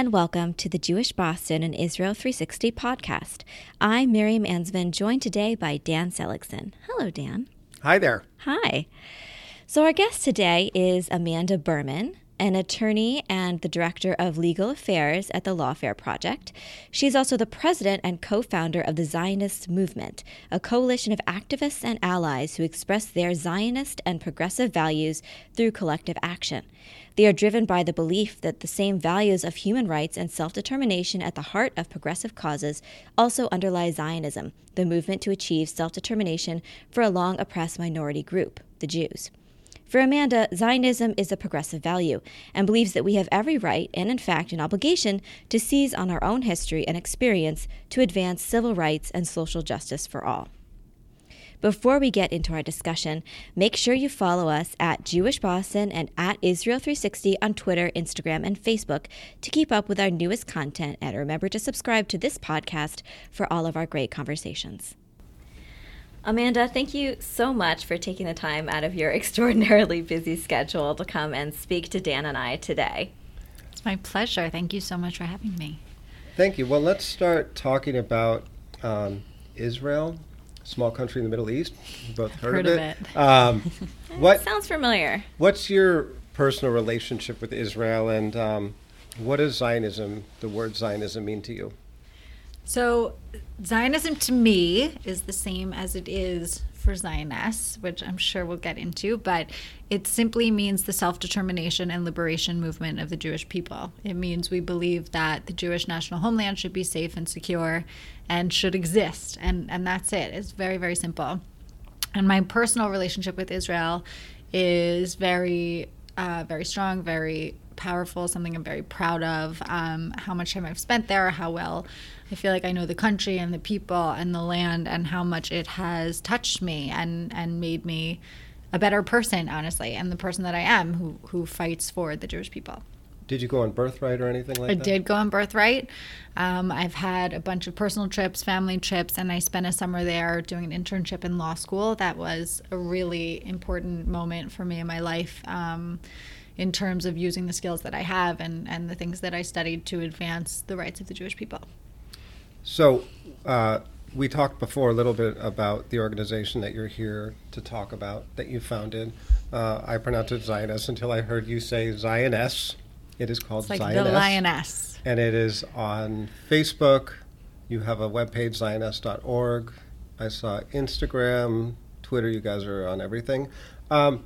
And welcome to the Jewish Boston and Israel 360 podcast. I'm Miriam Ansvin, joined today by Dan Seligson. Hello, Dan. Hi there. Hi. So, our guest today is Amanda Berman, an attorney and the director of legal affairs at the Lawfare Project. She's also the president and co founder of the Zioness Movement, a coalition of activists and allies who express their Zionist and progressive values through collective action. They are driven by the belief that the same values of human rights and self determination at the heart of progressive causes also underlie Zionism, the movement to achieve self determination for a long oppressed minority group, the Jews. For Amanda, Zionism is a progressive value and believes that we have every right and, in fact, an obligation to seize on our own history and experience to advance civil rights and social justice for all. Before we get into our discussion, make sure you follow us at Jewish Boston and at Israel360 on Twitter, Instagram, and Facebook to keep up with our newest content. And remember to subscribe to this podcast for all of our great conversations. Amanda, thank you so much for taking the time out of your extraordinarily busy schedule to come and speak to Dan and I today. It's my pleasure. Thank you so much for having me. Thank you. Well, let's start talking about um, Israel, small country in the Middle East. You both heard, heard of it. it. Um, what sounds familiar? What's your personal relationship with Israel, and um, what does Zionism, the word Zionism, mean to you? So, Zionism to me is the same as it is for Zionists, which I'm sure we'll get into, but it simply means the self determination and liberation movement of the Jewish people. It means we believe that the Jewish national homeland should be safe and secure and should exist. And, and that's it. It's very, very simple. And my personal relationship with Israel is very, uh, very strong, very powerful, something I'm very proud of. Um, how much time I've spent there, how well I feel like I know the country and the people and the land, and how much it has touched me and and made me a better person, honestly, and the person that I am, who who fights for the Jewish people. Did you go on birthright or anything like I that? I did go on birthright. Um, I've had a bunch of personal trips, family trips, and I spent a summer there doing an internship in law school. That was a really important moment for me in my life. Um, in terms of using the skills that I have and, and the things that I studied to advance the rights of the Jewish people. So, uh, we talked before a little bit about the organization that you're here to talk about that you founded. Uh, I pronounced it Zionist until I heard you say Zioness. It is called it's like Zioness. the Lioness. And it is on Facebook. You have a webpage, zioness.org. I saw Instagram, Twitter. You guys are on everything. Um,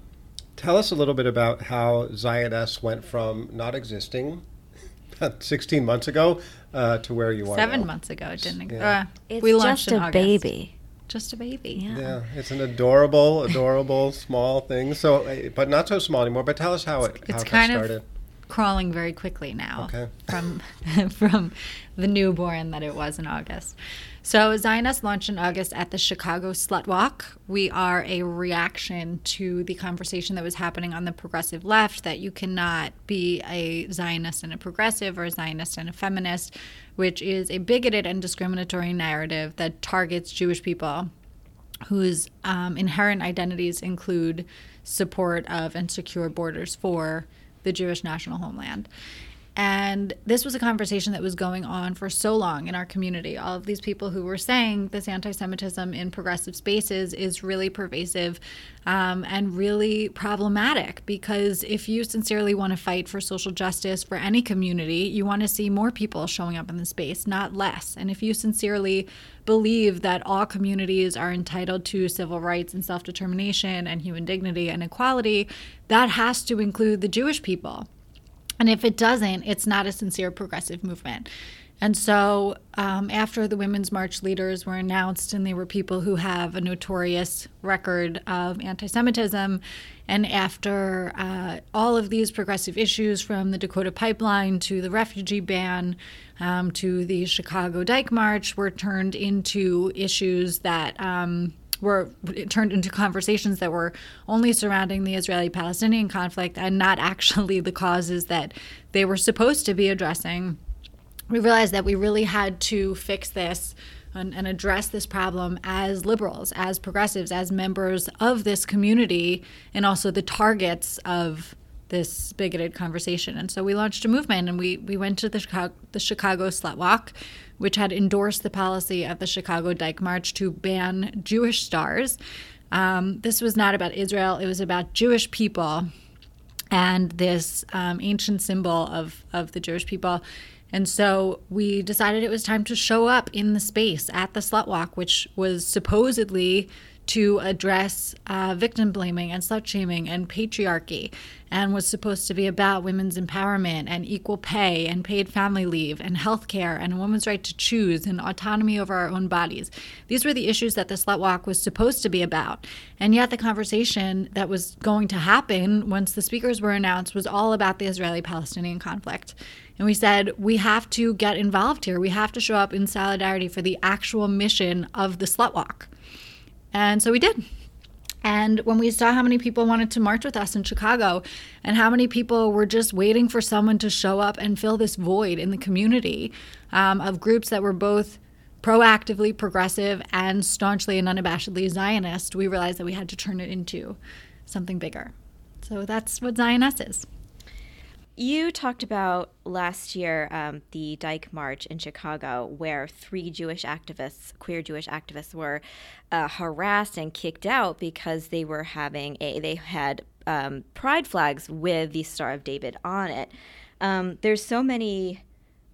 Tell us a little bit about how Zioness went from not existing 16 months ago uh, to where you are Seven now. months ago, it didn't yeah. uh, It's we launched just a baby. Just a baby. Yeah. yeah. it's an adorable, adorable small thing. So, uh, but not so small anymore. But tell us how it it's how kind it started. Of crawling very quickly now okay. from from the newborn that it was in August. So Zioness launched in August at the Chicago Slut Walk. We are a reaction to the conversation that was happening on the progressive left that you cannot be a Zionist and a progressive or a Zionist and a feminist, which is a bigoted and discriminatory narrative that targets Jewish people whose um, inherent identities include support of and secure borders for the Jewish national homeland. And this was a conversation that was going on for so long in our community. All of these people who were saying this anti Semitism in progressive spaces is really pervasive um, and really problematic because if you sincerely want to fight for social justice for any community, you want to see more people showing up in the space, not less. And if you sincerely believe that all communities are entitled to civil rights and self determination and human dignity and equality, that has to include the Jewish people. And if it doesn't, it's not a sincere progressive movement. And so, um, after the Women's March leaders were announced, and they were people who have a notorious record of anti Semitism, and after uh, all of these progressive issues from the Dakota Pipeline to the refugee ban um, to the Chicago Dyke March were turned into issues that um, were turned into conversations that were only surrounding the Israeli Palestinian conflict and not actually the causes that they were supposed to be addressing, we realized that we really had to fix this and, and, address this problem as liberals, as progressives, as members of this community, and also the targets of this bigoted conversation. And so we launched a movement and we, we went to the Chicago, the Chicago Slut Walk, which had endorsed the policy of the Chicago Dyke March to ban Jewish stars. Um, this was not about Israel, it was about Jewish people and this um, ancient symbol of, of the Jewish people. And so we decided it was time to show up in the space at the Slut Walk, which was supposedly to address uh, victim blaming and slut shaming and patriarchy and was supposed to be about women's empowerment and equal pay and paid family leave and health care and a woman's right to choose and autonomy over our own bodies. These were the issues that the Slut Walk was supposed to be about. And yet the conversation that was going to happen once the speakers were announced was all about the Israeli Palestinian conflict. And we said, we have to get involved here. We have to show up in solidarity for the actual mission of the Slut Walk. And so we did. And when we saw how many people wanted to march with us in Chicago and how many people were just waiting for someone to show up and fill this void in the community um, of groups that were both proactively progressive and staunchly and unabashedly Zionist, we realized that we had to turn it into something bigger. So that's what Zioness is. You talked about last year um, the Dyke March in Chicago, where three Jewish activists, queer Jewish activists, were uh, harassed and kicked out because they were having a they had um, pride flags with the Star of David on it. Um, there's so many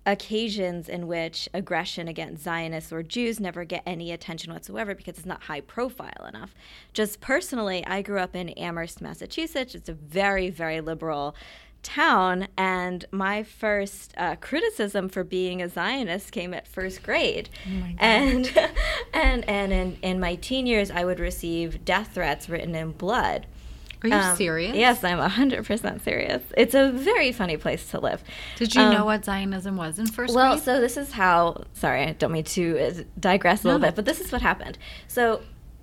occasions in which aggression against Zionists or Jews never get any attention whatsoever because it's not high profile enough. Just personally, I grew up in Amherst, Massachusetts. It's a very, very liberal town and my first uh, criticism for being a zionist came at first grade. Oh and and and in, in my teen years i would receive death threats written in blood. Are you um, serious? yes i'm 100% serious. It's a very funny place to live. Did you um, know what zionism was in first well grade? so this is how sorry i don't mean to uh, digress a little no. bit but this is what happened. So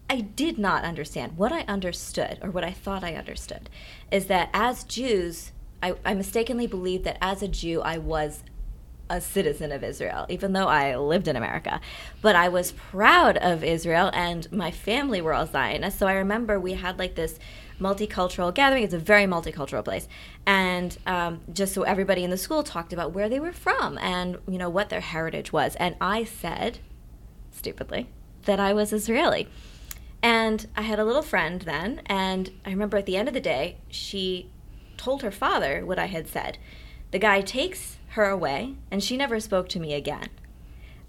I did not understand. What I understood, or what I thought I understood, is that as Jews, I, I mistakenly believed that as a Jew, I was a citizen of Israel, even though I lived in America. But I was proud of Israel, and my family were all Zionists. So I remember we had like this multicultural gathering. It's a very multicultural place, and um, just so everybody in the school talked about where they were from and you know what their heritage was. And I said, stupidly, that I was Israeli. And I had a little friend then, and I remember at the end of the day, she told her father what I had said. The guy takes her away, and she never spoke to me again.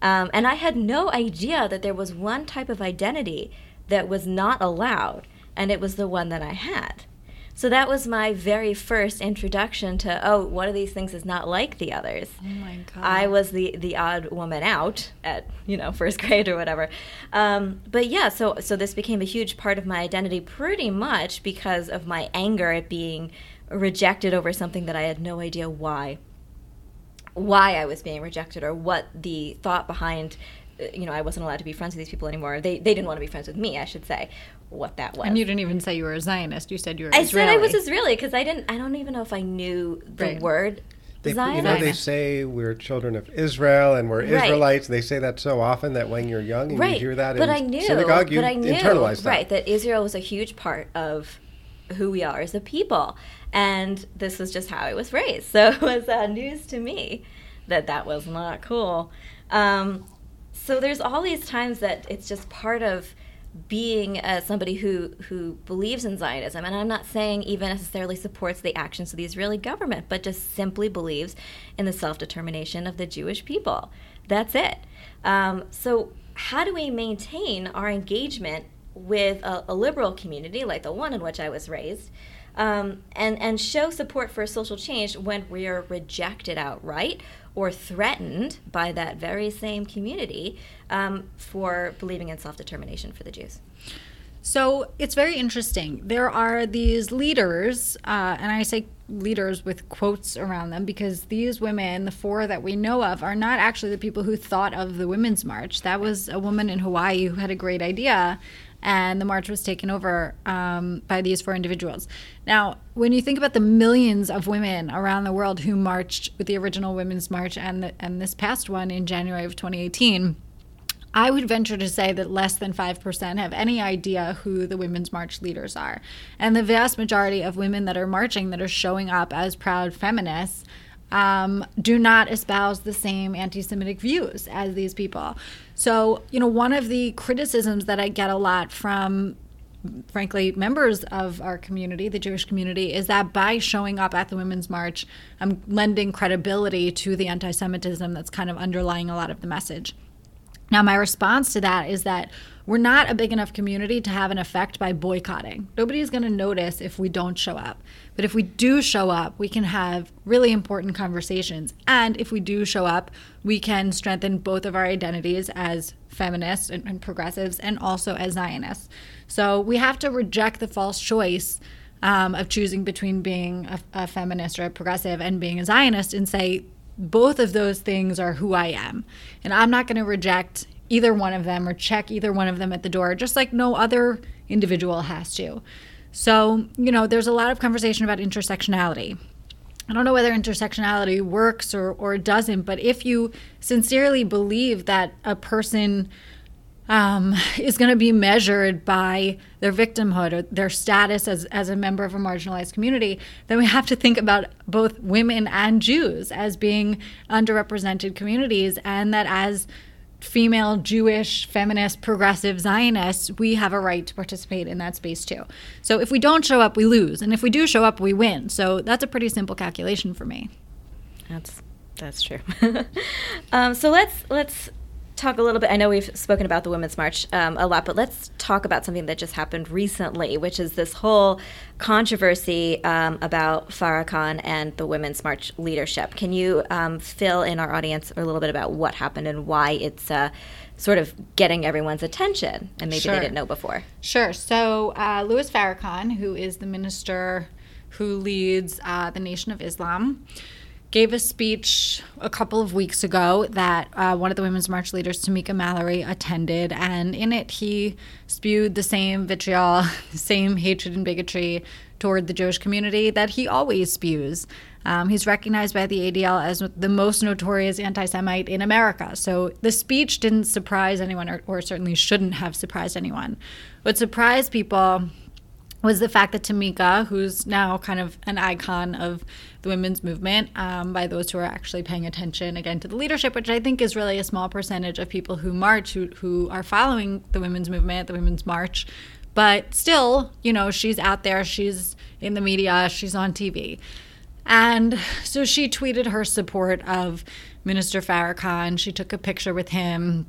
Um, and I had no idea that there was one type of identity that was not allowed, and it was the one that I had. So that was my very first introduction to oh, one of these things is not like the others. Oh my god! I was the the odd woman out at you know first grade or whatever. Um, but yeah, so so this became a huge part of my identity, pretty much because of my anger at being rejected over something that I had no idea why why I was being rejected or what the thought behind uh, you know I wasn't allowed to be friends with these people anymore. They they didn't want to be friends with me, I should say. What that was. And you didn't even say you were a Zionist. You said you were I Israeli. said I was Israeli because I didn't I don't even know if I knew the right. word they, you know, they say we're children of Israel and we're right. Israelites. They say that so often that when you're young and right. you hear that but in I knew, synagogue, you but I knew, internalize that. Right, that Israel was a huge part of who we are as a people. And this was just how I was raised. So it was uh, news to me that that was not cool. Um, so there's all these times that it's just part of being uh, somebody who who believes in Zionism, and I'm not saying even necessarily supports the actions of the Israeli government, but just simply believes in the self determination of the Jewish people. That's it. Um, so how do we maintain our engagement with a, a, liberal community like the one in which I was raised, um, and and show support for social change when we are rejected outright or threatened by that very same community um, for believing in self determination for the Jews. So it's very interesting. There are these leaders, uh, and I say leaders with quotes around them because these women, the four that we know of, are not actually the people who thought of the Women's March. That was a woman in Hawaii who had a great idea and the march was taken over um, by these four individuals. Now, when you think about the millions of women around the world who marched with the original Women's March and the, and this past one in January of 2018, I would venture to say that less than 5% have any idea who the Women's March leaders are. And the vast majority of women that are marching, that are showing up as proud feminists, um, do not espouse the same anti Semitic views as these people. So, you know, one of the criticisms that I get a lot from frankly, members of our community, the Jewish community, is that by showing up at the Women's March, I'm lending credibility to the anti Semitism that's kind of underlying a lot of the message. Now, my response to that is that we're not a big enough community to have an effect by boycotting. Nobody's going to notice if we don't show up. But if we do show up, we can have really important conversations. And if we do show up, we can strengthen both of our identities as feminists and, and progressives and also as Zionists. So we have to reject the false choice um, of choosing between being a, a feminist or a progressive and being a Zionist and say, both of those things are who I am. And I'm not going to reject either one of them or check either one of them at the door, just like no other individual has to. So, you know, there's a lot of conversation about intersectionality. I don't know whether intersectionality works or, or doesn't, but if you sincerely believe that a person um, is going to be measured by their victimhood or their status as, as a member of a marginalized community, then we have to think about both women and Jews as being underrepresented communities, and that as female, Jewish, feminist, progressive Zionists, we have a right to participate in that space too. So if we don't show up, we lose, and if we do show up, we win. So that's a pretty simple calculation for me. That's that's true. um, so let's let's talk a little bit. I know we've spoken about the Women's March um, a lot, but let's talk about something that just happened recently, which is this whole controversy um, about Farrakhan and the Women's March leadership. Can you um, fill in our audience a little bit about what happened and why it's uh, sort of getting everyone's attention and maybe sure. they didn't know before? Sure. So, uh, Louis Farrakhan, who is the minister who leads uh, the Nation of Islam, gave a speech a couple of weeks ago that uh, one of the Women's March leaders, Tamika Mallory, attended. And in it, he spewed the same vitriol, the same hatred and bigotry toward the Jewish community that he always spews. Um, he's recognized by the ADL as the most notorious anti Semite in America. So the speech didn't surprise anyone, or, or certainly shouldn't have surprised anyone. What surprised people was the fact that Tamika, who's now kind of an icon of the women's movement um, by those who are actually paying attention again to the leadership, which I think is really a small percentage of people who march, who, who are following the women's movement, the women's march. But still, you know, she's out there, she's in the media, she's on TV. And so she tweeted her support of Minister Farrakhan. She took a picture with him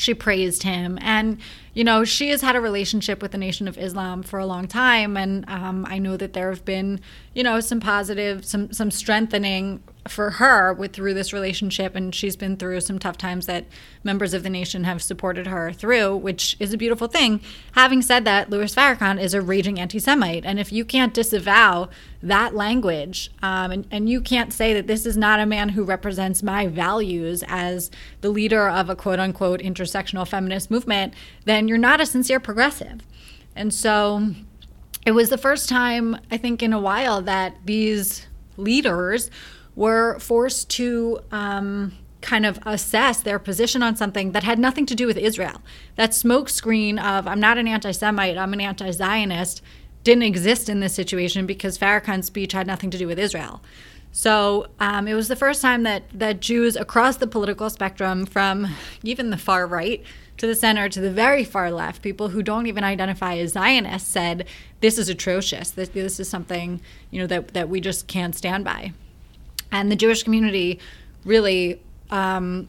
she praised him. And, you know, she has had a relationship with the Nation of Islam for a long time. And um, I know that there have been, you know, some positive, some, some strengthening for her with through this relationship and she's been through some tough times that members of the nation have supported her through which is a beautiful thing. Having said that louis farrakhan is a raging anti-semite and if you can't disavow that language um, and, and you can't say that this is not a man who represents my values as the leader of a quote-unquote intersectional feminist movement then you're not a sincere progressive. And so it was the first time i think in a while that these leaders were forced to um, kind of assess their position on something that had nothing to do with Israel. That smokescreen of I'm not an anti Semite, I'm an anti Zionist didn't exist in this situation because Farrakhan's speech had nothing to do with Israel. So um, it was the first time that, that Jews across the political spectrum, from even the far right to the center to the very far left, people who don't even identify as Zionists, said this is atrocious. This, this is something you know that, that we just can't stand by. And the Jewish community really um,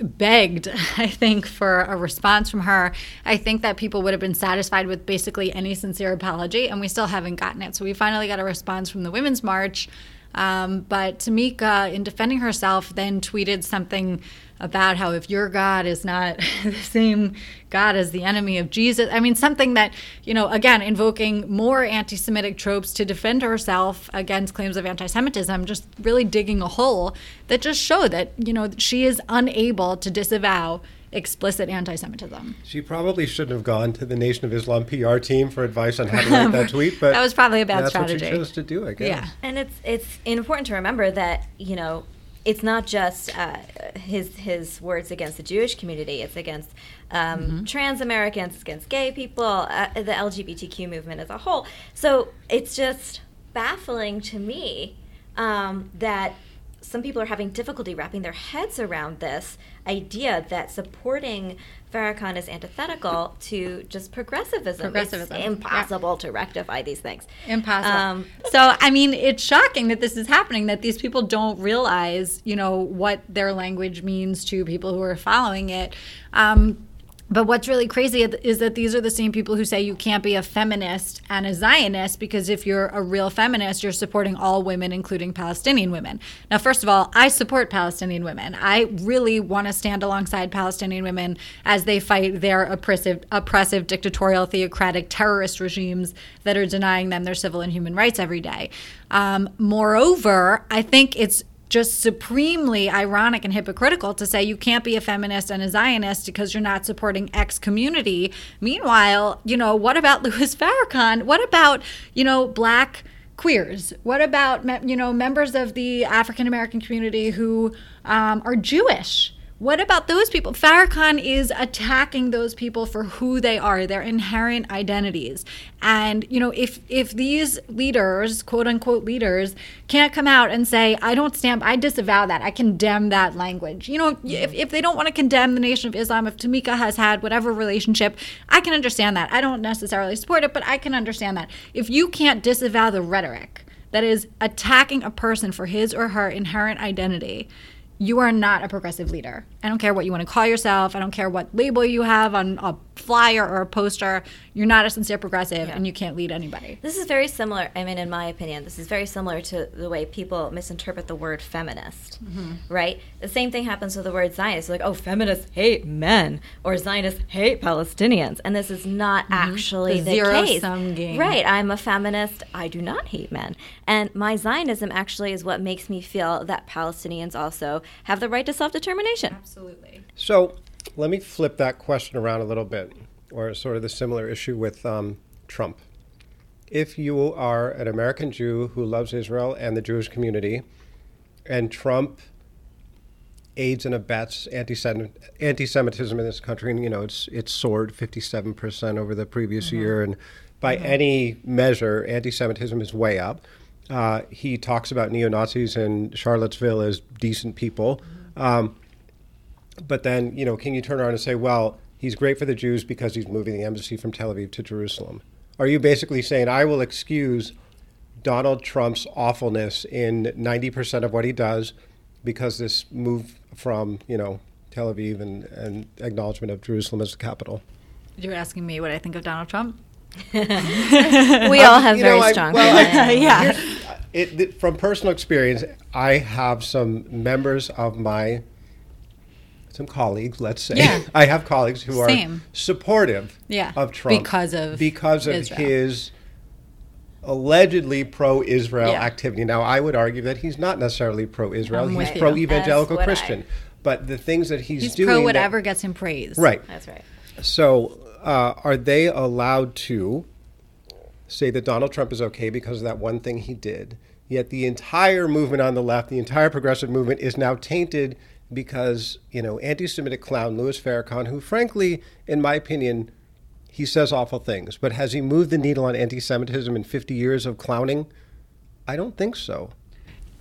begged, I think, for a response from her. I think that people would have been satisfied with basically any sincere apology, and we still haven't gotten it. So we finally got a response from the Women's March. Um, but Tamika, in defending herself, then tweeted something about how if your God is not the same God as the enemy of Jesus, I mean, something that, you know, again, invoking more anti Semitic tropes to defend herself against claims of anti Semitism, just really digging a hole that just showed that, you know, she is unable to disavow explicit anti-Semitism. She probably shouldn't have gone to the Nation of Islam PR team for advice on how to write that tweet, but that was probably a bad that's strategy. That's what she chose to do, I guess. Yeah, and it's it's important to remember that you know it's not just uh, his his words against the Jewish community. It's against um, mm-hmm. trans Americans, against gay people, uh, the LGBTQ movement as a whole. So it's just baffling to me um, that some people are having difficulty wrapping their heads around this idea that supporting Farrakhan is antithetical to just progressivism. Progressivism. It's impossible yeah. to rectify these things. Impossible. Um, so, I mean, it's shocking that this is happening, that these people don't realize, you know, what their language means to people who are following it. Um, but what's really crazy is that these are the same people who say you can't be a feminist and a Zionist because if you're a real feminist, you're supporting all women, including Palestinian women. Now, first of all, I support Palestinian women. I really want to stand alongside Palestinian women as they fight their oppressive, oppressive, dictatorial, theocratic, terrorist regimes that are denying them their civil and human rights every day. Um, moreover, I think it's just supremely ironic and hypocritical to say you can't be a feminist and a Zionist because you're not supporting X community. Meanwhile, you know, what about Louis Farrakhan? What about, you know, black queers? What about, you know, members of the African American community who um, are Jewish? What about those people? Farrakhan is attacking those people for who they are, their inherent identities. And, you know, if if these leaders, quote unquote leaders, can't come out and say, I don't stand, I disavow that, I condemn that language. You know, if, if they don't want to condemn the Nation of Islam, if Tamika has had whatever relationship, I can understand that. I don't necessarily support it, but I can understand that. If you can't disavow the rhetoric that is attacking a person for his or her inherent identity, you are not a progressive leader. I don't care what you want to call yourself. I don't care what label you have on a flyer or a poster. You're not a sincere progressive yeah. and you can't lead anybody. This is very similar, I mean, in my opinion, this is very similar to the way people misinterpret the word feminist, mm-hmm. right? The same thing happens with the word Zionist. Like, oh, feminists hate men or Zionists hate Palestinians. And this is not mm-hmm. actually the, the zero case. sum game. Right. I'm a feminist. I do not hate men. And my Zionism actually is what makes me feel that Palestinians also have the right to self determination. Absolutely. So let me flip that question around a little bit, or sort of the similar issue with um, Trump. If you are an American Jew who loves Israel and the Jewish community, and Trump aids and abets anti-Semitism in this country, and you know it's it's soared 57 percent over the previous mm-hmm. year, and by mm-hmm. any measure, anti-Semitism is way up. Uh, he talks about neo Nazis in Charlottesville as decent people. Um, but then, you know, can you turn around and say, well, he's great for the Jews because he's moving the embassy from Tel Aviv to Jerusalem? Are you basically saying, I will excuse Donald Trump's awfulness in 90% of what he does because this move from, you know, Tel Aviv and, and acknowledgement of Jerusalem as the capital? You're asking me what I think of Donald Trump? we all have very know, strong. I, well, I, yeah. It, it, from personal experience, I have some members of my some colleagues, let's say, yeah. I have colleagues who Same. are supportive yeah. of Trump because of because of Israel. his allegedly pro-Israel Yeah. activity. Now, I would argue that he's not necessarily pro-Israel; I'm he's pro-evangelical Christian. I- But the things that he's, He's doing, pro that- whatever gets him praise. right? That's right. So, uh, are they allowed to say that Donald Trump is okay because of that one thing he did? Yet the entire movement on the left, the entire progressive movement, is now tainted because you know anti-Semitic clown Louis Farrakhan, who frankly, in my opinion, he says awful things, but has he moved the needle on anti-Semitism in 50 years of clowning? I don't think so.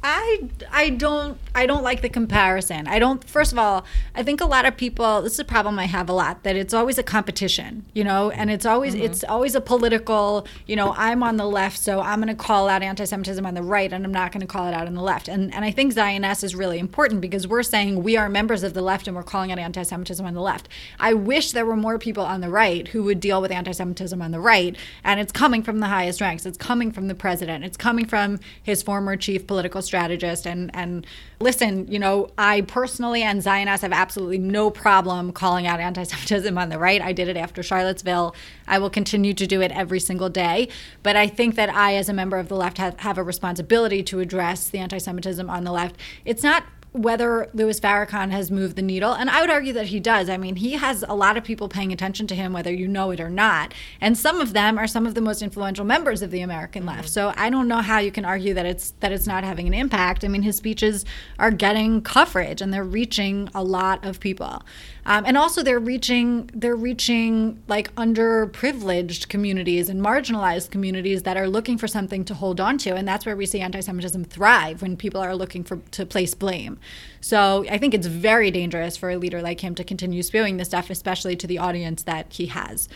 I I don't I don't like the comparison. I don't first of all, I think a lot of people this is a problem I have a lot that it's always a competition, you know, and it's always mm-hmm. it's always a political, you know, I'm on the left, so I'm going to call out anti-Semitism on the right and I'm not going to call it out on the left. And and I think Zioness is really important because we're saying we are members of the left and we're calling out anti-Semitism on the left. I wish there were more people on the right who would deal with anti-Semitism on the right, and it's coming from the highest ranks. It's coming from the president. It's coming from his former chief political strategist and and listen you know i personally and Zioness have absolutely no problem calling out anti-semitism on the right. I did it after charlottesville. I will continue to do it every single day. But i think that i as a member of the left have, have a responsibility to address the anti-semitism on the left. It's not whether Louis Farrakhan has moved the needle. And I would argue that he does. I mean, he has a lot of people paying attention to him, whether you know it or not. And some of them are some of the most influential members of the American left. Mm-hmm. So I don't know how you can argue that it's that it's not having an impact. I mean, his speeches are getting coverage and they're reaching a lot of people. Um, and also they're reaching they're reaching like underprivileged communities and marginalized communities that are looking for something to hold on to. And that's where we see anti-Semitism thrive when people are looking for to place blame. So I think it's very dangerous for a leader like him to continue spewing this stuff, especially to the audience that he has.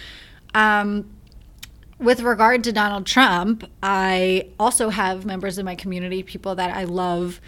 Um, with regard to Donald Trump, I also have members of my community, people that I love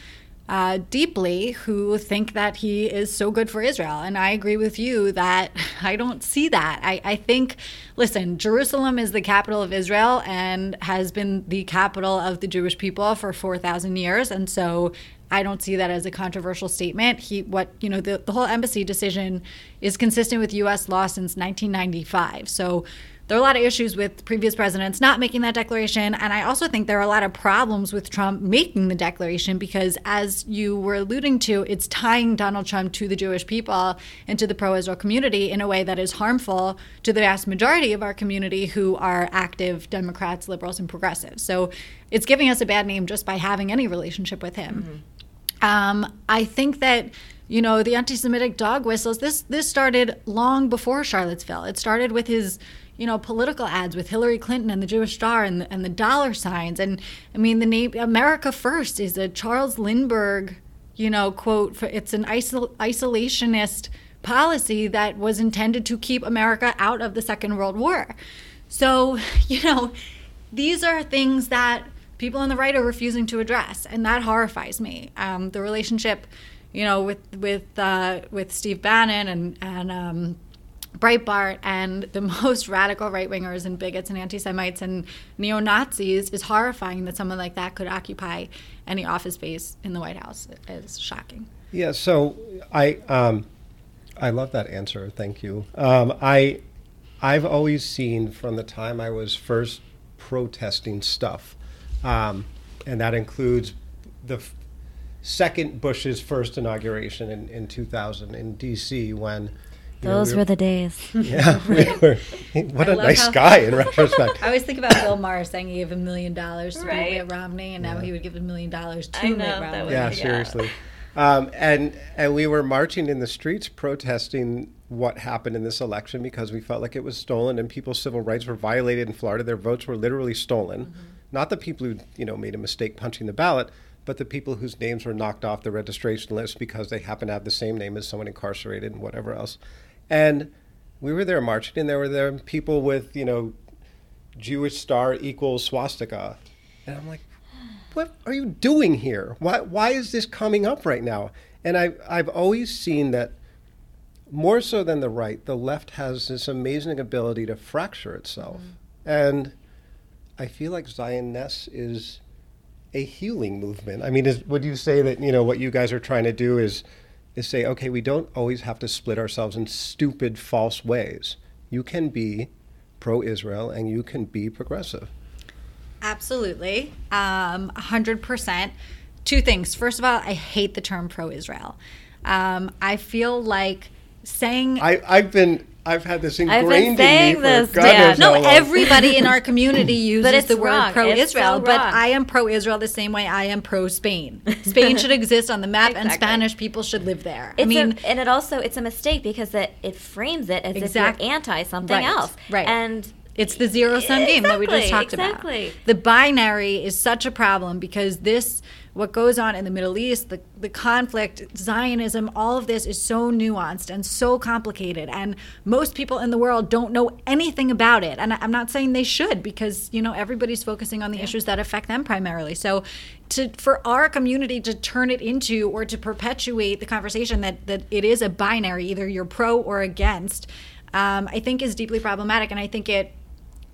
uh, deeply who think that he is so good for Israel. And I agree with you that I don't see that. I, I think, listen, Jerusalem is the capital of Israel and has been the capital of the Jewish people for 4,000 years. And so I don't see that as a controversial statement. He, what, you know, the, the whole embassy decision is consistent with U.S. law since 1995. So there are a lot of issues with previous presidents not making that declaration. And I also think there are a lot of problems with Trump making the declaration because, as you were alluding to, it's tying Donald Trump to the Jewish people and to the pro Israel community in a way that is harmful to the vast majority of our community who are active Democrats, liberals, and progressives. So it's giving us a bad name just by having any relationship with him. Mm-hmm. Um, I think that you know the anti-Semitic dog whistles. This this started long before Charlottesville. It started with his you know, political ads with Hillary Clinton and the Jewish Star and the, and the dollar signs. And I mean, the name America First is a Charles Lindbergh, you know, quote. For, it's an isol- isolationist policy that was intended to keep America out of the Second World War. So, you know, these are things that people on the right are refusing to address, and that horrifies me. Um, the relationship, you know, with with uh, with Steve Bannon and and um, Breitbart and the most radical right wingers and bigots and anti Semites and neo Nazis is horrifying that someone like that could occupy any office space in the White House. It is shocking. Yeah, so I um, I love that answer. Thank you. Um, I I've always seen from the time I was first protesting stuff, um, and that includes the f- second Bush's first inauguration in, in 2000 in D.C. when those we were, were, the days. Yeah, we were. What a nice guy in retrospect. I always think about Bill Maher saying he gave a million dollars to right. Mitt Romney, and now he would give a million dollars to Mitt Romney. Yeah, seriously. Um, and and we were marching in the streets protesting what happened in this election because we felt like it was stolen and people's civil rights were violated in Florida. Their votes were literally stolen. Mm-hmm. Not the people who you know made a mistake punching the ballot, but the people whose names were knocked off the registration list because they happen to have the same name as someone incarcerated and whatever else. And we were there marching, and there were there people with you know Jewish star equals swastika, and I'm like, what are you doing here? Why why is this coming up right now? And I I've always seen that more so than the right, the left has this amazing ability to fracture itself, mm-hmm. and I feel like Zioness is a healing movement. I mean, is, would you say that you know what you guys are trying to do is is say, okay, we don't always have to split ourselves in stupid, false ways. You can be pro Israel and you can be progressive. Absolutely. Um, 100%. Two things. First of all, I hate the term pro Israel. Um, I feel like saying. I, I've been I've had this ingrained in me this, for yeah. No, everybody in our community uses the word pro-Israel, but I am pro-Israel the same way I am pro-Spain. Spain should exist on the map, exactly. and Spanish people should live there. It's I mean, a, and it also it's a mistake because it, it frames it as exactly. if you're anti something right. else, right? And it's the zero sum game that we just talked exactly. about. The binary is such a problem because this, what goes on in the Middle East, the, the conflict, Zionism, all of this is so nuanced and so complicated. And most people in the world don't know anything about it. And I'm not saying they should because, you know, everybody's focusing on the yeah. issues that affect them primarily. So to for our community to turn it into or to perpetuate the conversation that, that it is a binary, either you're pro or against, um, I think is deeply problematic. And I think it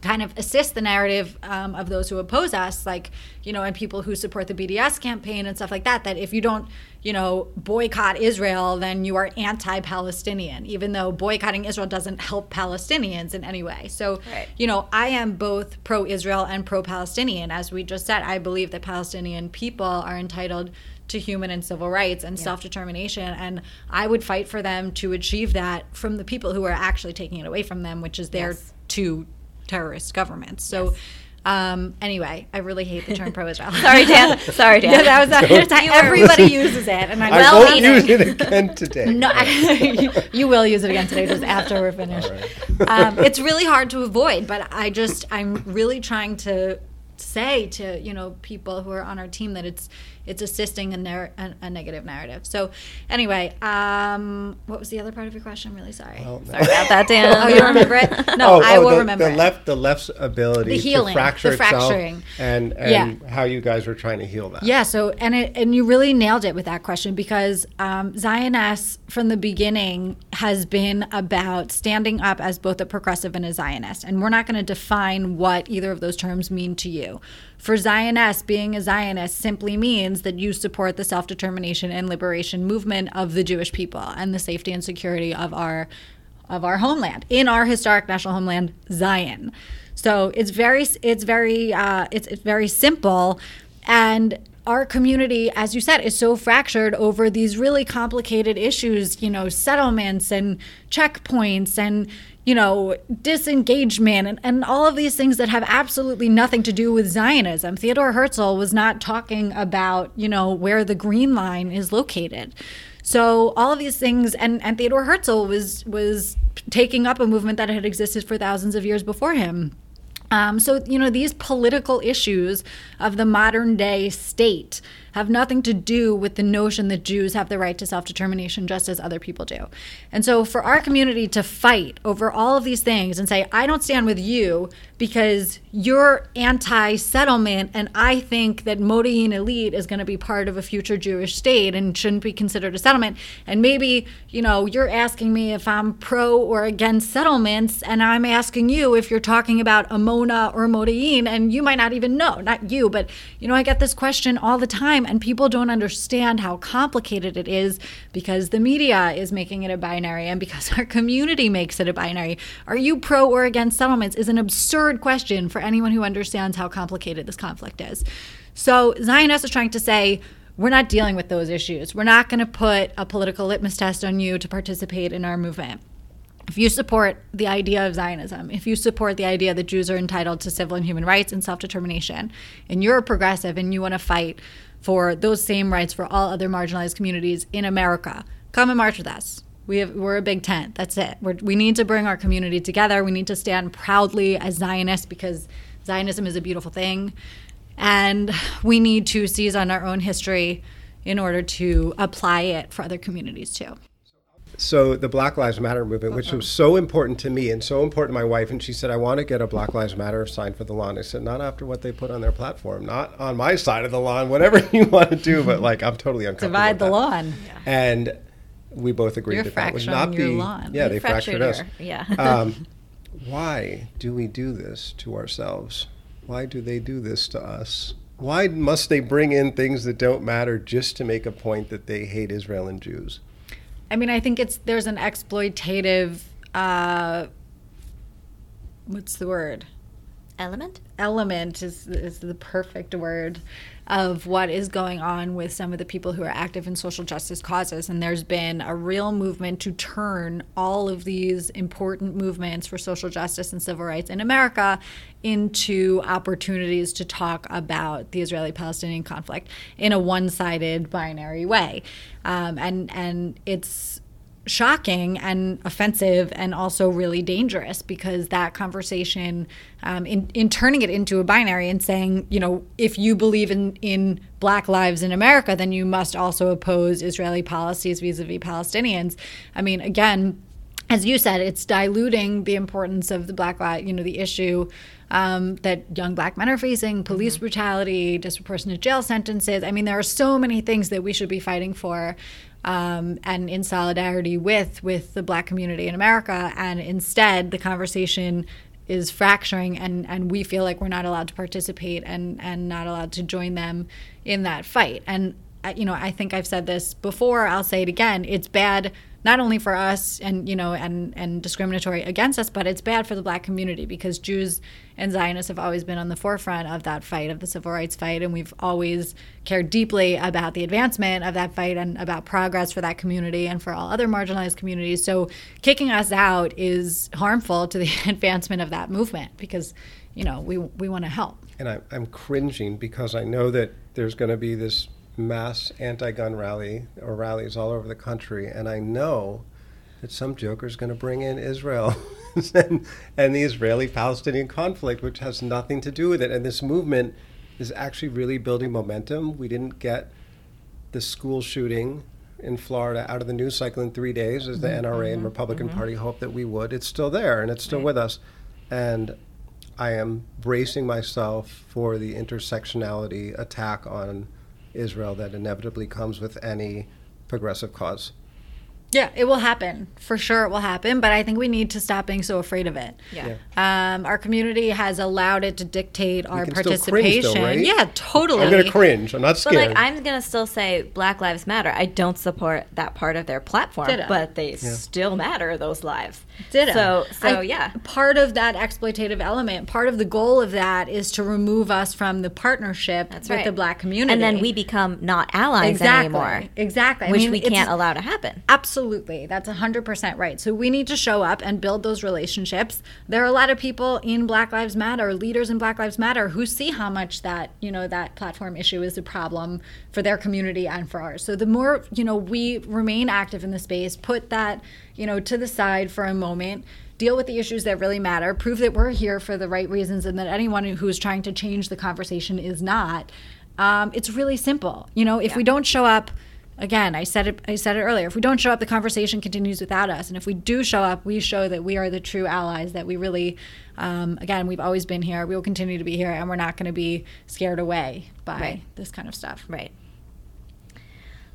kind of assist the narrative um, of those who oppose us, like, you know, and people who support the BDS campaign and stuff like that, that if you don't, you know, boycott Israel, then you are anti Palestinian, even though boycotting Israel doesn't help Palestinians in any way. So, right. you know, I am both pro Israel and pro Palestinian. As we just said, I believe that Palestinian people are entitled to human and civil rights and yeah. self determination. And I would fight for them to achieve that from the people who are actually taking it away from them, which is their yes. two terrorist governments. So. Yes. Um, anyway, I really hate the term pro-Israel. Sorry, Dan. Sorry, Dan. yeah, that was a, everybody uses it, and I'm I won't use it again today. no, I, you, you, will use it again today, just after we're finished. Right. um, it's really hard to avoid, but I just I'm really trying to say to you know people who are on our team that it's it's assisting a, a, a negative narrative. So anyway, um, what was the other part of your question? I'm really sorry. Well, no. Sorry about that, Dan. oh, you remember it? No, oh, I oh, will the, remember. The it. left, the left's ability the healing, to fracture the fracturing. itself, and and yeah. how you guys were trying to heal that. Yeah. So and it, and you really nailed it with that question because um, Zioness from the beginning has been about standing up as both a progressive and a Zionist, and we're not going to define what either of those terms mean to you. For Zioness, being a Zionist simply means that you support the self determination and liberation movement of the Jewish people and the safety and security of our of our homeland in our historic national homeland, Zion. So it's very it's very uh, it's, it's very simple and our community, as you said, is so fractured over these really complicated issues, you know, settlements and checkpoints and you know, disengagement and, and all of these things that have absolutely nothing to do with Zionism. Theodore Herzl was not talking about, you know, where the green line is located. So all of these things and, and Theodore Herzl was was taking up a movement that had existed for thousands of years before him. Um, so, you know, these political issues of the modern day state have nothing to do with the notion that Jews have the right to self determination just as other people do. And so, for our community to fight over all of these things and say, I don't stand with you because you're anti settlement, and I think that Modi'in Illit is going to be part of a future Jewish state and shouldn't be considered a settlement. And maybe, you know, you're asking me if I'm pro or against settlements, and I'm asking you if you're talking about Amona or Modi'in, and you might not even know, not you, but, you know, I get this question all the time time and people don't understand how complicated it is because the media is making it a binary and because our community makes it a binary. Are you pro or against settlements is an absurd question for anyone who understands how complicated this conflict is. So Zioness are trying to say, we're not dealing with those issues. We're not going to put a political litmus test on you to participate in our movement if you support the idea of Zionism, if you support the idea that Jews are entitled to civil and human rights and self determination, and you're a progressive and you want to fight for those same rights for all other marginalized communities in America. Come and march with us. We have, we're a big tent. That's it. We're, we need to bring our community together. We need to stand proudly as Zionists because Zionism is a beautiful thing. And we need to seize on our own history in order to apply it for other communities too so the Black Lives Matter movement, which was so important to me and so important to my wife, and she said, "I want to get a Black Lives Matter sign for the lawn." I said, "Not after what they put on their platform, not on my side of the lawn. Whatever you want to do, but like I'm totally uncomfortable." Divide the lawn. Yeah. And we both agreed You're that that would not be. Lawn. Yeah, they fractured, fractured us. Yeah. um, why do we do this to ourselves? Why do they do this to us? Why must they bring in things that don't matter just to make a point that they hate Israel and Jews? I mean, I think it's there's an exploitative. Uh, what's the word? Element. Element is is the perfect word of what is going on with some of the people who are active in social justice causes. And there's been a real movement to turn all of these important movements for social justice and civil rights in America into opportunities to talk about the Israeli Palestinian conflict in a one sided binary way. Um, and, and it's shocking and offensive and also really dangerous because that conversation um, in, in turning it into a binary and saying you know if you believe in, in black lives in america then you must also oppose israeli policies vis-a-vis palestinians i mean again as you said, it's diluting the importance of the black you know, the issue um, that young black men are facing, police mm-hmm. brutality, disproportionate jail sentences. I mean, there are so many things that we should be fighting for um, and in solidarity with with the black community in America. And instead, the conversation is fracturing and, and we feel like we're not allowed to participate and, and not allowed to join them in that fight. And you know, I think I've said this before, I'll say it again. It's bad not only for us and you know and and discriminatory against us but it's bad for the black community because Jews and Zionists have always been on the forefront of that fight of the civil rights fight and we've always cared deeply about the advancement of that fight and about progress for that community and for all other marginalized communities so kicking us out is harmful to the advancement of that movement because you know we we want to help and I, I'm cringing because I know that there's going to be this mass anti-gun rally or rallies all over the country, and I know that some joker is going to bring in Israel and, and the Israeli-Palestinian conflict, which has nothing to do with it. And this movement is actually really building momentum. We didn't get the school shooting in Florida out of the news cycle in three days, as the mm-hmm, NRA and mm-hmm, Republican mm-hmm. Party hoped that we would. It's still there, and it's still right. with us. And I am bracing myself for the intersectionality attack on Israel that inevitably comes with any progressive cause. Yeah, it will happen. For sure it will happen, but I think we need to stop being so afraid of it. Yeah. yeah. Um, our community has allowed it to dictate our participation. Though, right? Yeah, totally. I'm going to cringe. I'm not scared. But like I'm going to still say Black Lives Matter. I don't support that part of their platform, Ditto. but they yeah. still matter those lives. Ditto. So so I, yeah. Part of that exploitative element, part of the goal of that is to remove us from the partnership That's with right. the black community. And then we become not allies exactly. anymore. Exactly. Which I mean, we can't allow to happen. Absolutely Absolutely. That's 100% right. So we need to show up and build those relationships. There are a lot of people in Black Lives Matter, leaders in Black Lives Matter who see how much that, you know, that platform issue is a problem for their community and for ours. So the more, you know, we remain active in the space, put that, you know, to the side for a moment, deal with the issues that really matter, prove that we're here for the right reasons and that anyone who's trying to change the conversation is not. Um, it's really simple. You know, if yeah. we don't show up again i said it i said it earlier if we don't show up the conversation continues without us. And if we do show up we show that we are the true allies that we really um, again we've always been here we will continue to be here and we're not going to be scared away by right. this kind of stuff. Right.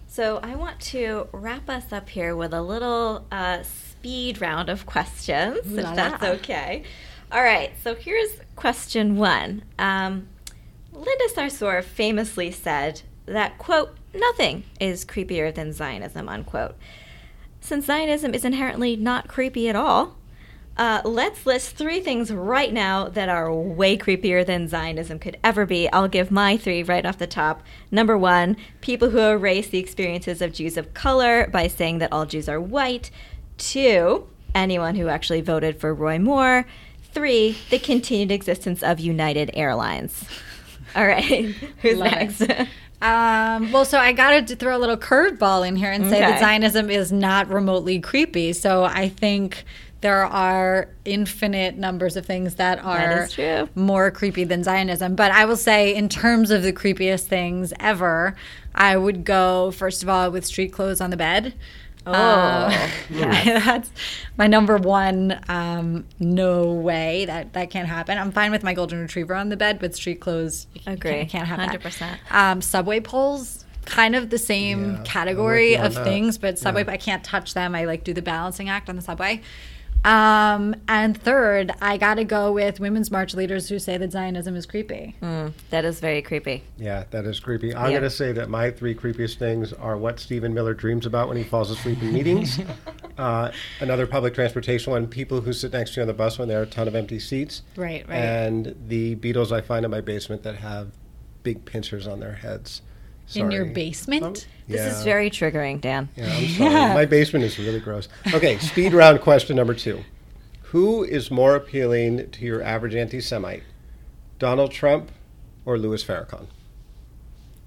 So i want to wrap us up here with a little uh, speed round of questions if that's okay. All right so here's question one. Um, linda sarsour famously said that quote nothing is creepier than Zionism, unquote. Since Zionism is inherently not creepy at all, uh, let's list three things right now that are way creepier than Zionism could ever be. I'll give my three right off the top. Number one, people who erase the experiences of Jews of color by saying that all Jews are white. Two, anyone who actually voted for Roy Moore. Three, the continued existence of United Airlines. All right, who's Love next? Um, well, so I got to throw a little curveball in here and say okay. that Zionism is not remotely creepy. So I think there are infinite numbers of things that are that more creepy than Zionism. But I will say, in terms of the creepiest things ever, I would go, first of all, with street clothes on the bed. Oh, uh, yeah. that's my number one. Um, no way that that can't happen. I'm fine with my golden retriever on the bed, but street clothes, agree, can't, can't have 100%. that. Um, subway poles, kind of the same yeah, category of things, but subway, yeah. I can't touch them. I like do the balancing act on the subway. Um, and third, I got to go with women's march leaders who say that Zionism is creepy. Mm, that is very creepy. Yeah, that is creepy. I'm going to say that my three creepiest things are what Stephen Miller dreams about when he falls asleep in meetings. uh, another public transportation one, people who sit next to you on the bus when there are a ton of empty seats. Right, right. And the beetles I find in my basement that have big pincers on their heads. Sorry. In your basement? Um, yeah. This is very triggering, Dan. Yeah, I'm sorry. Yeah. My basement is really gross. Okay, speed round question number two. Who is more appealing to your average anti Semite? Donald Trump or Louis Farrakhan?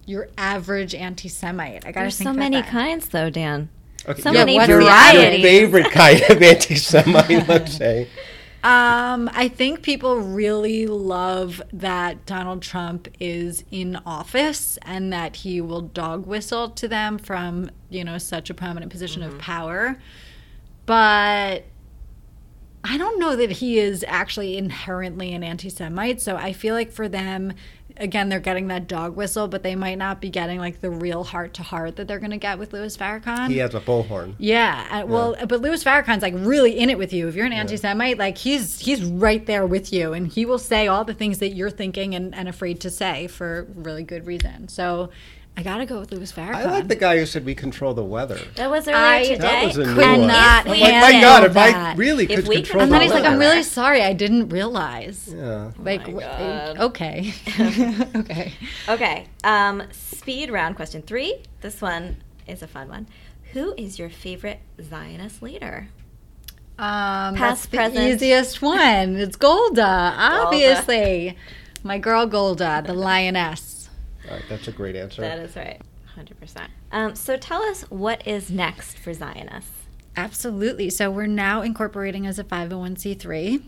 Your average anti Semite. I gotta There's think so many that. kinds though, Dan. Okay. So yeah, many varieties. Your favorite kind of anti Semite, let's say. Um, I think people really love that Donald Trump is in office and that he will dog whistle to them from, you know, such a prominent position mm-hmm. of power. But I don't know that he is actually inherently an anti Semite. So I feel like for them, again, they're getting that dog whistle, but they might not be getting like the real heart to heart that they're going to get with Louis Farrakhan. He has a bullhorn. Yeah. Uh, well, yeah. but Louis Farrakhan's like really in it with you. If you're an anti-Semite, like he's he's right there with you, and he will say all the things that you're thinking and, and afraid to say for really good reason. So. I gotta go with Louis Farrakhan. I like the guy who said we control the weather. That was earlier I- today. That was a new could one. not If we like, my God, if I that. really If could we control could- and then he's like, "I'm really sorry, I didn't realize." Yeah. Like, my God. okay, okay. Okay. Um, speed round question three. This one is a fun one. Who is your favorite Zionist leader? Um, Past, that's the present. easiest one. It's Golda, obviously. My girl Golda, the lioness. All right, that's a great answer. That is right. 100%. Um, so tell us what is next for Zioness. Absolutely. So we're now incorporating as a 501c3.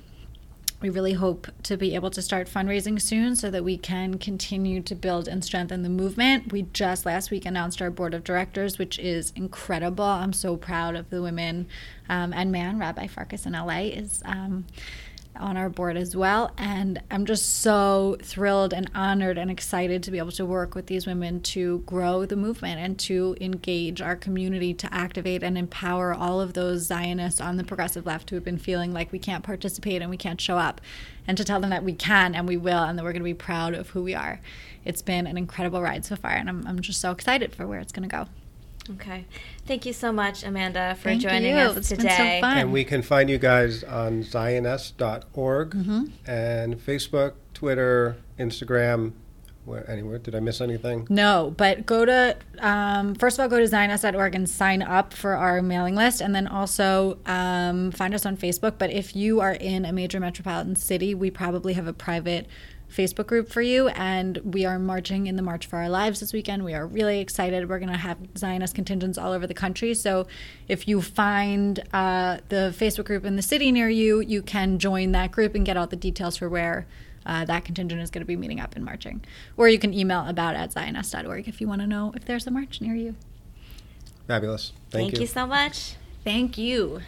We really hope to be able to start fundraising soon so that we can continue to build and strengthen the movement. We just last week announced our board of directors, which is incredible. I'm so proud of the women um, and man. Rabbi Farkas in LA is um, on our board as well. And I'm just so thrilled and honored and excited to be able to work with these women to grow the movement and to engage our community to activate and empower all of those Zionists on the progressive left who have been feeling like we can't participate and we can't show up, and to tell them that we can and we will and that we're going to be proud of who we are. It's been an incredible ride so far, and I'm, I'm just so excited for where it's going to go. Okay. Thank you so much, Amanda, for Thank joining you. us It's been today. so fun. And we can find you guys on zioness.org Mm-hmm. and Facebook, Twitter, Instagram. Where, anywhere? Did I miss anything? No, but go to um, first of all go to zioness.org and sign up for our mailing list, and then also um, find us on Facebook. But if you are in a major metropolitan city, we probably have a private Facebook group for you, and we are marching in the March for Our Lives this weekend. We are really excited. We're going to have Zioness contingents all over the country. So if you find uh, the Facebook group in the city near you, you can join that group and get all the details for where uh, that contingent is going to be meeting up and marching. Or you can email about at zioness.org if you want to know if there's a march near you. Fabulous. Thank, Thank you so much. Thank you.